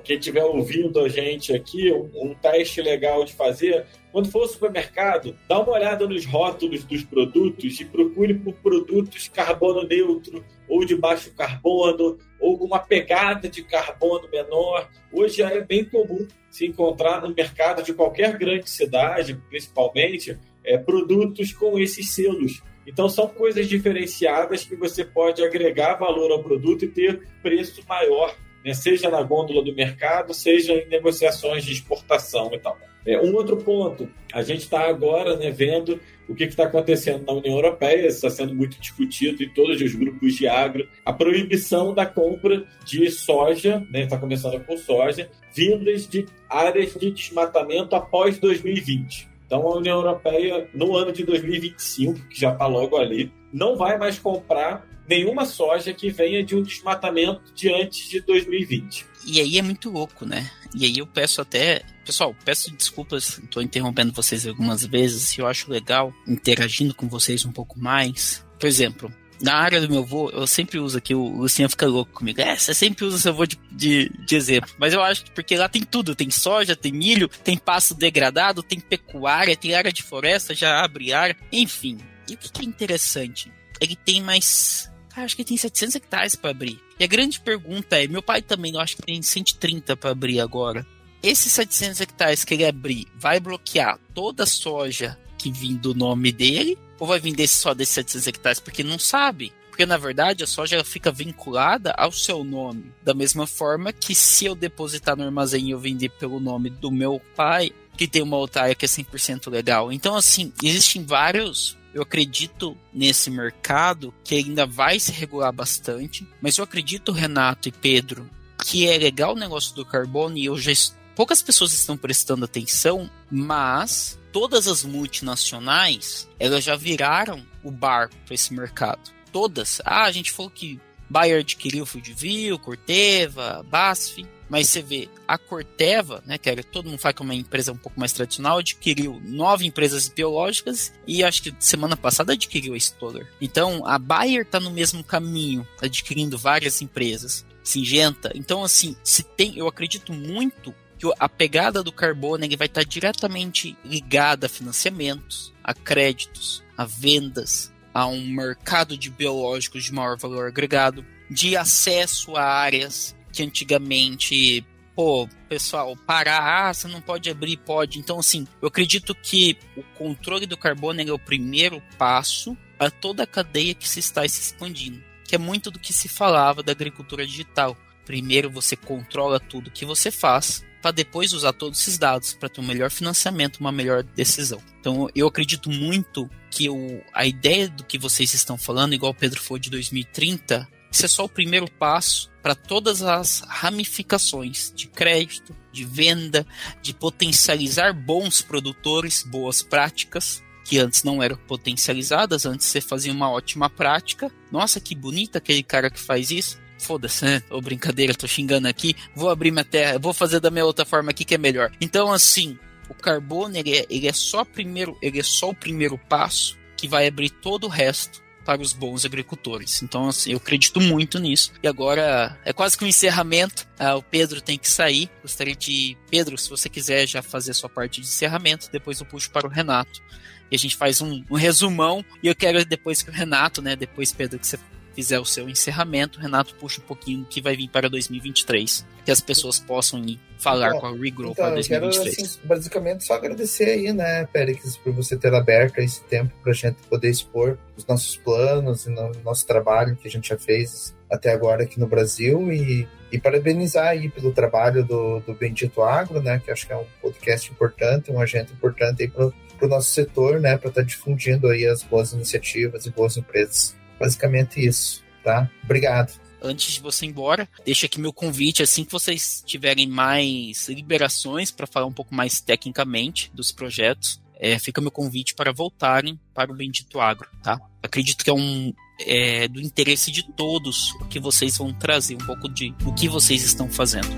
quem estiver ouvindo a gente aqui, um, um teste legal de fazer quando for ao supermercado, dá uma olhada nos rótulos dos produtos e procure por produtos carbono neutro ou de baixo carbono ou com uma pegada de carbono menor. Hoje é bem comum se encontrar no mercado de qualquer grande cidade, principalmente, é, produtos com esses selos. Então são coisas diferenciadas que você pode agregar valor ao produto e ter preço maior, né? seja na gôndola do mercado, seja em negociações de exportação e tal. É, um outro ponto, a gente está agora né, vendo o que está acontecendo na União Europeia, está sendo muito discutido em todos os grupos de agro, a proibição da compra de soja, está né, tá começando com soja, vindas de áreas de desmatamento após 2020. Então a União Europeia, no ano de 2025, que já está logo ali, não vai mais comprar nenhuma soja que venha de um desmatamento de antes de 2020. E aí é muito louco, né? E aí eu peço até. Pessoal, peço desculpas, estou interrompendo vocês algumas vezes, eu acho legal interagindo com vocês um pouco mais. Por exemplo, na área do meu avô, eu sempre uso aqui, o Luciano fica louco comigo. É, você sempre usa seu avô de, de, de, exemplo. Mas eu acho que porque lá tem tudo: tem soja, tem milho, tem pasto degradado, tem pecuária, tem área de floresta, já abre área, enfim. E o que, que é interessante? Ele tem mais Cara, acho que tem 700 hectares para abrir. E a grande pergunta é: meu pai também, eu acho que tem 130 para abrir agora. Esses 700 hectares que ele abrir, vai bloquear toda a soja que vem do nome dele? Ou vai vender só desses 700 hectares? Porque não sabe. Porque na verdade a soja fica vinculada ao seu nome. Da mesma forma que se eu depositar no armazém e eu vender pelo nome do meu pai, que tem uma outra área que é 100% legal. Então, assim, existem vários eu acredito nesse mercado que ainda vai se regular bastante, mas eu acredito, Renato e Pedro, que é legal o negócio do carbono e eu já poucas pessoas estão prestando atenção, mas todas as multinacionais, elas já viraram o barco para esse mercado. Todas. Ah, a gente falou que Bayer adquiriu Foodville, Corteva, BASF, mas você vê, a Corteva, né, que era, todo mundo fala que é uma empresa um pouco mais tradicional, adquiriu nove empresas biológicas e acho que semana passada adquiriu a Stoller. Então, a Bayer está no mesmo caminho, adquirindo várias empresas. Singenta. Então, assim, se tem, eu acredito muito que a pegada do carbono ele vai estar diretamente ligada a financiamentos, a créditos, a vendas, a um mercado de biológicos de maior valor agregado, de acesso a áreas que antigamente, pô, pessoal, parar, ah, você não pode abrir, pode. Então, assim, eu acredito que o controle do carbono é o primeiro passo para toda a cadeia que se está se expandindo, que é muito do que se falava da agricultura digital. Primeiro você controla tudo que você faz, para depois usar todos esses dados para ter um melhor financiamento, uma melhor decisão. Então eu acredito muito que o, a ideia do que vocês estão falando, igual o Pedro foi de 2030, isso é só o primeiro passo para todas as ramificações de crédito, de venda, de potencializar bons produtores, boas práticas, que antes não eram potencializadas, antes você fazia uma ótima prática. Nossa, que bonita aquele cara que faz isso. Foda-se, né? Ô, brincadeira, tô xingando aqui. Vou abrir minha terra, vou fazer da minha outra forma aqui que é melhor. Então, assim, o carbono, ele é, ele é só primeiro, ele é só o primeiro passo que vai abrir todo o resto para os bons agricultores. Então, assim, eu acredito muito nisso. E agora é quase que um encerramento. Ah, o Pedro tem que sair. Gostaria de. Pedro, se você quiser já fazer a sua parte de encerramento, depois eu puxo para o Renato. E a gente faz um, um resumão. E eu quero depois que o Renato, né? Depois, Pedro, que você fizer o seu encerramento, Renato puxa um pouquinho que vai vir para 2023. Que as pessoas possam ir falar então, com a Regrow então, para 2023. Quero, assim, basicamente, só agradecer aí, né, Périx, por você ter aberto esse tempo para a gente poder expor os nossos planos e no nosso trabalho que a gente já fez até agora aqui no Brasil e, e parabenizar aí pelo trabalho do, do Bendito Agro, né, que acho que é um podcast importante, um agente importante aí para o nosso setor, né, para estar tá difundindo aí as boas iniciativas e boas empresas. Basicamente isso, tá? Obrigado antes de você ir embora, deixa aqui meu convite, assim que vocês tiverem mais liberações para falar um pouco mais tecnicamente dos projetos, é, fica meu convite para voltarem para o Bendito Agro, tá? Acredito que é um, é, do interesse de todos que vocês vão trazer, um pouco de o que vocês estão fazendo.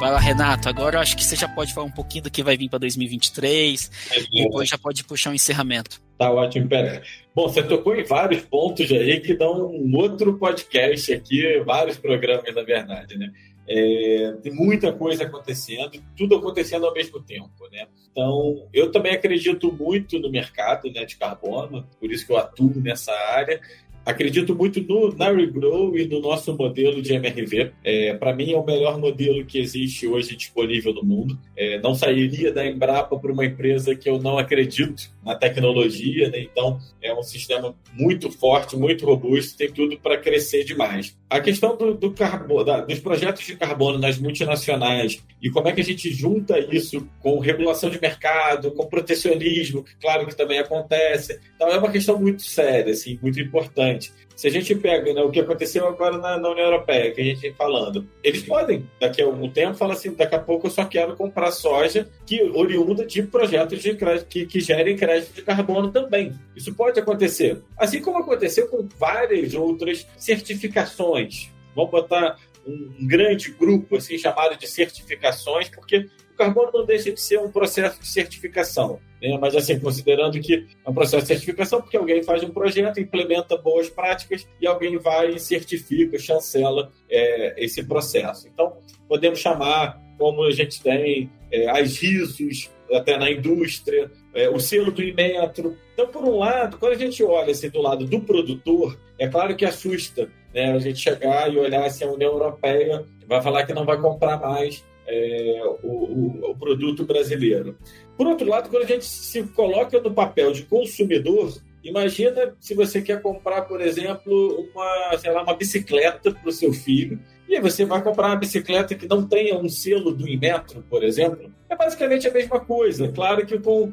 Vai lá, Renato. Agora eu acho que você já pode falar um pouquinho do que vai vir para 2023. É depois já pode puxar um encerramento. Tá ótimo, pera. Bom, você tocou em vários pontos aí que dão um outro podcast aqui, vários programas, na verdade, né? É, tem muita coisa acontecendo, tudo acontecendo ao mesmo tempo, né? Então, eu também acredito muito no mercado né, de carbono, por isso que eu atuo nessa área acredito muito no, na Regrow e no nosso modelo de MRV. É, Para mim, é o melhor modelo que existe hoje disponível no mundo. É, não sairia da Embrapa para uma empresa que eu não acredito na tecnologia, né? então é um sistema muito forte, muito robusto, tem tudo para crescer demais. A questão do, do carbono, da, dos projetos de carbono nas multinacionais e como é que a gente junta isso com regulação de mercado, com protecionismo, que claro que também acontece. Então é uma questão muito séria, assim, muito importante. Se a gente pega né, o que aconteceu agora na, na, União Europeia, que a gente falando, eles podem, daqui a algum tempo, falar assim: daqui a pouco eu só quero comprar soja que oriunda de projetos de crédito, que, que gerem crédito de carbono também. Isso pode acontecer. Assim como aconteceu com várias outras certificações. Vamos botar um grande grupo assim chamado de certificações, porque o carbono não deixa de ser um processo de certificação. Né? Mas, assim, considerando que é um processo de certificação, porque alguém faz um projeto, implementa boas práticas e alguém vai e certifica, chancela é, esse processo. Então, podemos chamar, como a gente tem é, as RISOs, até na indústria, é, o selo do Inmetro. Então, por um lado, quando a gente olha assim, do lado do produtor, é claro que assusta né, a gente chegar e olhar se assim, a União Europeia vai falar que não vai comprar mais é, o, o, produto brasileiro. Por outro lado, quando a gente se coloca no papel de consumidor, imagina se você quer comprar, por exemplo, uma, sei lá, uma bicicleta para o seu filho, e aí você vai comprar uma bicicleta que não tenha um selo do Inmetro, por exemplo. É basicamente a mesma coisa. Claro que com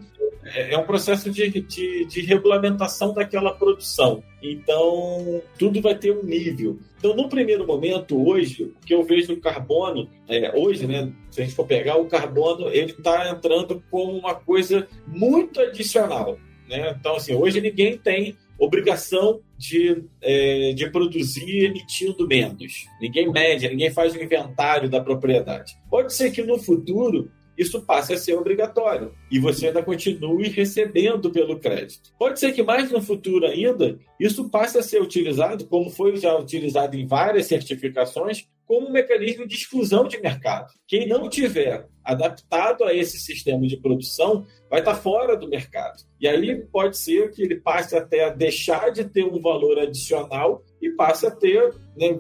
é, é um processo de, de, de, regulamentação daquela produção. Então, tudo vai ter um nível. Então, no primeiro momento, hoje, o que eu vejo no carbono, é, hoje, né, se a gente for pegar, o carbono ele está entrando como uma coisa muito adicional. Né? Então, assim, hoje ninguém tem obrigação de, é, de produzir emitindo menos. Ninguém mede, ninguém faz o inventário da propriedade. Pode ser que no futuro isso passe a ser obrigatório e você ainda continue recebendo pelo crédito. Pode ser que mais no futuro ainda isso passe a ser utilizado, como foi já utilizado em várias certificações, como um mecanismo de exclusão de mercado. Quem não tiver adaptado a esse sistema de produção vai estar fora do mercado. E aí pode ser que ele passe até a deixar de ter um valor adicional e passe a ter, né,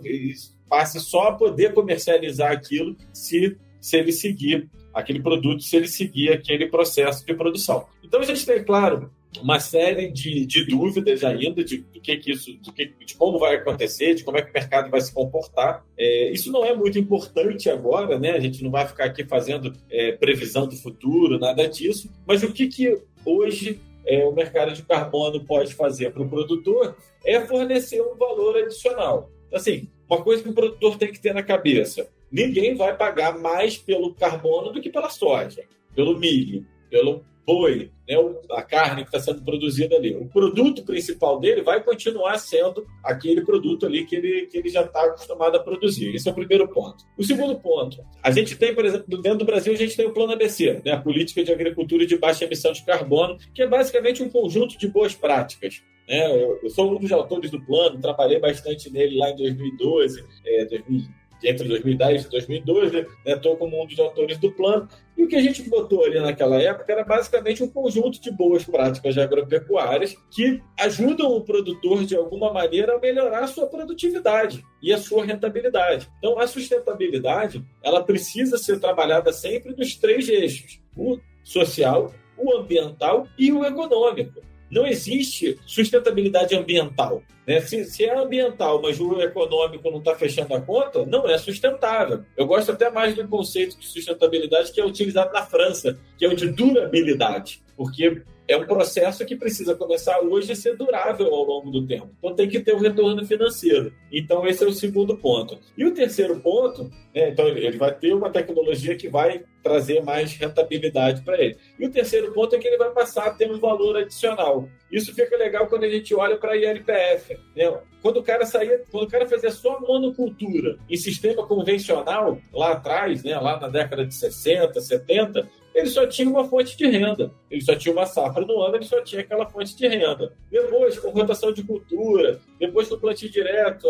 passe só a poder comercializar aquilo se, se ele seguir aquele produto se ele seguir aquele processo de produção. Então a gente tem, claro, uma série de, de dúvidas ainda de, do que, que isso, de, que, de como vai acontecer, de como é que o mercado vai se comportar. É, isso não é muito importante agora, né? A gente não vai ficar aqui fazendo é, previsão do futuro, nada disso. Mas o que, que hoje é, o mercado de carbono pode fazer para o produtor é fornecer um valor adicional. Assim, uma coisa que o produtor tem que ter na cabeça: ninguém vai pagar mais pelo carbono do que pela soja, pelo milho, pelo boi, né, a carne que está sendo produzida ali. O produto principal dele vai continuar sendo aquele produto ali que ele, que ele já está acostumado a produzir. Esse é o primeiro ponto. O segundo ponto, a gente tem, por exemplo, dentro do Brasil, a gente tem o Plano ABC, né, a Política de Agricultura de Baixa Emissão de Carbono, que é basicamente um conjunto de boas práticas. Né? Eu, eu sou um dos autores do plano, trabalhei bastante nele lá em 2012, é, 2000, entre 2010 e 2012, estou né, como um dos autores do plano. E o que a gente botou ali naquela época era basicamente um conjunto de boas práticas agropecuárias que ajudam o produtor, de alguma maneira, a melhorar a sua produtividade e a sua rentabilidade. Então, a sustentabilidade ela precisa ser trabalhada sempre nos três eixos: o social, o ambiental e o econômico. Não existe sustentabilidade ambiental. Né? Se, se, é ambiental, mas o econômico não está fechando a conta, não é sustentável. Eu gosto até mais do conceito de sustentabilidade que é utilizado na França, que é o de durabilidade. Porque é um processo que precisa começar hoje e ser durável ao longo do tempo. Então tem que ter um retorno financeiro. Então esse é o segundo ponto. E o terceiro ponto, né, então ele vai ter uma tecnologia que vai trazer mais rentabilidade para ele. E o terceiro ponto é que ele vai passar a ter um valor adicional. Isso fica legal quando a gente olha para a ILPF. Né? Quando o cara saía, quando o cara fazia só monocultura em sistema convencional, lá atrás, né, lá na década de 60, 70, ele só tinha uma fonte de renda. Ele só tinha uma safra no ano, ele só tinha aquela fonte de renda. Depois, com rotação de cultura, depois com plantio direto,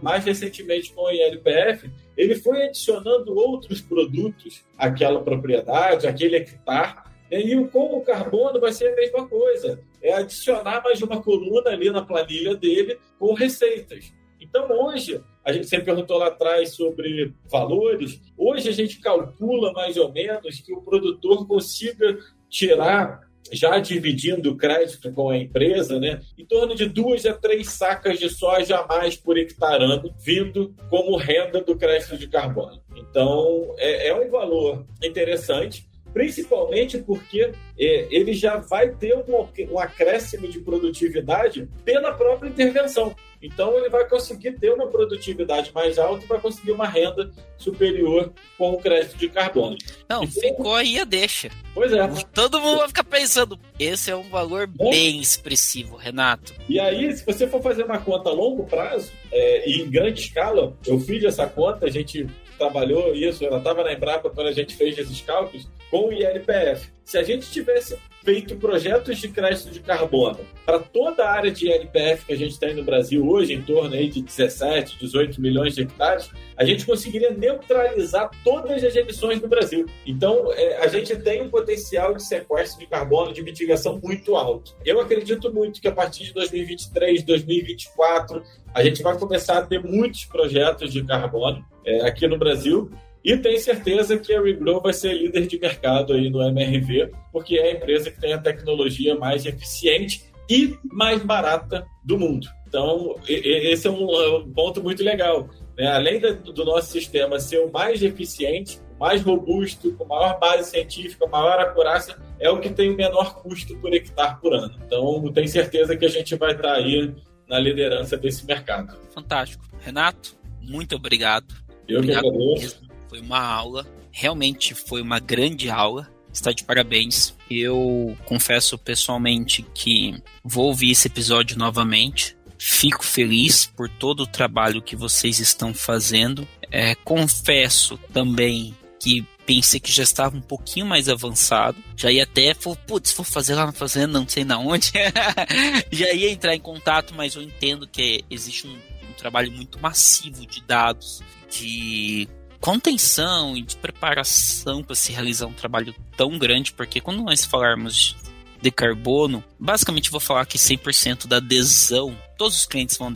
mais recentemente com o ILPF, ele foi adicionando outros produtos àquela propriedade, àquele hectare, e com o carbono vai ser a mesma coisa. É adicionar mais uma coluna ali na planilha dele com receitas. Então, hoje, a gente sempre perguntou lá atrás sobre valores. Hoje, a gente calcula mais ou menos que o produtor consiga tirar, já dividindo o crédito com a empresa, né, em torno de duas a três sacas de soja a mais por hectare ano, vindo como renda do crédito de carbono. Então, é, é um valor interessante principalmente porque é, ele já vai ter um, um acréscimo de produtividade pela própria intervenção. Então ele vai conseguir ter uma produtividade mais alta e vai conseguir uma renda superior com o crédito de carbono. Não, então, ficou aí a deixa. Pois é. Todo mundo vai ficar pensando, esse é um valor é. bem expressivo, Renato. E aí, se você for fazer uma conta a longo prazo é, e em grande escala, eu fiz essa conta, a gente trabalhou isso, ela estava na Embrapa quando a gente fez esses cálculos, com o ILPF. Se a gente tivesse feito projetos de crédito de carbono para toda a área de ILPF que a gente tem no Brasil hoje, em torno aí de 17, 18 milhões de hectares, a gente conseguiria neutralizar todas as emissões do Brasil. Então, é, a gente tem um potencial de sequestro de carbono, de mitigação muito alto. Eu acredito muito que a partir de 2023, 2024, a gente vai começar a ter muitos projetos de carbono é, aqui no Brasil e tenho certeza que a Regrow vai ser líder de mercado aí no MRV, porque é a empresa que tem a tecnologia mais eficiente e mais barata do mundo. Então, esse é um ponto muito legal. Né? Além do nosso sistema ser o mais eficiente, mais robusto, com maior base científica, maior acurácia, é o que tem o menor custo por hectare por ano. Então, tenho certeza que a gente vai estar aí na liderança desse mercado. Fantástico. Renato, muito obrigado. Eu obrigado que agradeço. Foi uma aula, realmente foi uma grande aula. Está de parabéns. Eu confesso pessoalmente que vou ouvir esse episódio novamente. Fico feliz por todo o trabalho que vocês estão fazendo. É, confesso também que pensei que já estava um pouquinho mais avançado. Já ia até, putz, vou fazer lá na fazenda, não sei na onde. já ia entrar em contato, mas eu entendo que existe um, um trabalho muito massivo de dados, de contenção e de preparação para se realizar um trabalho tão grande, porque quando nós falarmos de carbono, basicamente vou falar que 100% da adesão, todos os clientes vão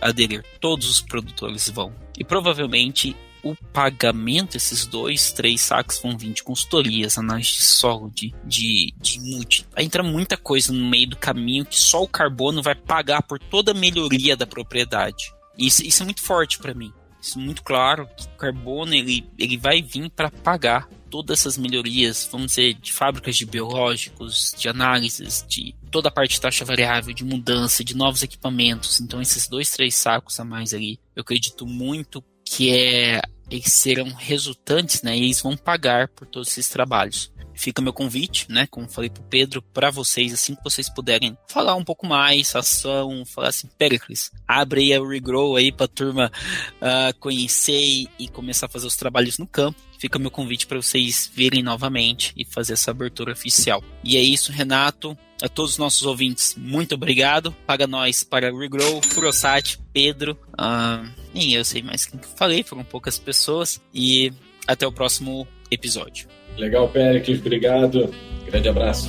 aderir, todos os produtores vão. E provavelmente o pagamento, esses dois, três sacos vão vir de consultorias, análise de solo, de, de, de multi. Entra muita coisa no meio do caminho que só o carbono vai pagar por toda a melhoria da propriedade. Isso, isso é muito forte para mim isso muito claro que o carbono ele, ele vai vir para pagar todas essas melhorias, vamos dizer, de fábricas de biológicos, de análises, de toda a parte de taxa variável, de mudança, de novos equipamentos. Então, esses dois, três sacos a mais ali, eu acredito muito que é eles serão resultantes, né? E eles vão pagar por todos esses trabalhos fica meu convite, né? Como falei pro Pedro, para vocês, assim que vocês puderem falar um pouco mais, ação, falar assim, Pericles, abre aí a Regrow aí pra turma uh, conhecer e começar a fazer os trabalhos no campo. Fica meu convite para vocês virem novamente e fazer essa abertura oficial. E é isso, Renato. A todos os nossos ouvintes, muito obrigado. Paga nós para Regrow, Furosat, Pedro. Uh, nem eu sei mais quem falei, foram poucas pessoas. E até o próximo episódio. Legal, Péricles, obrigado. Grande abraço.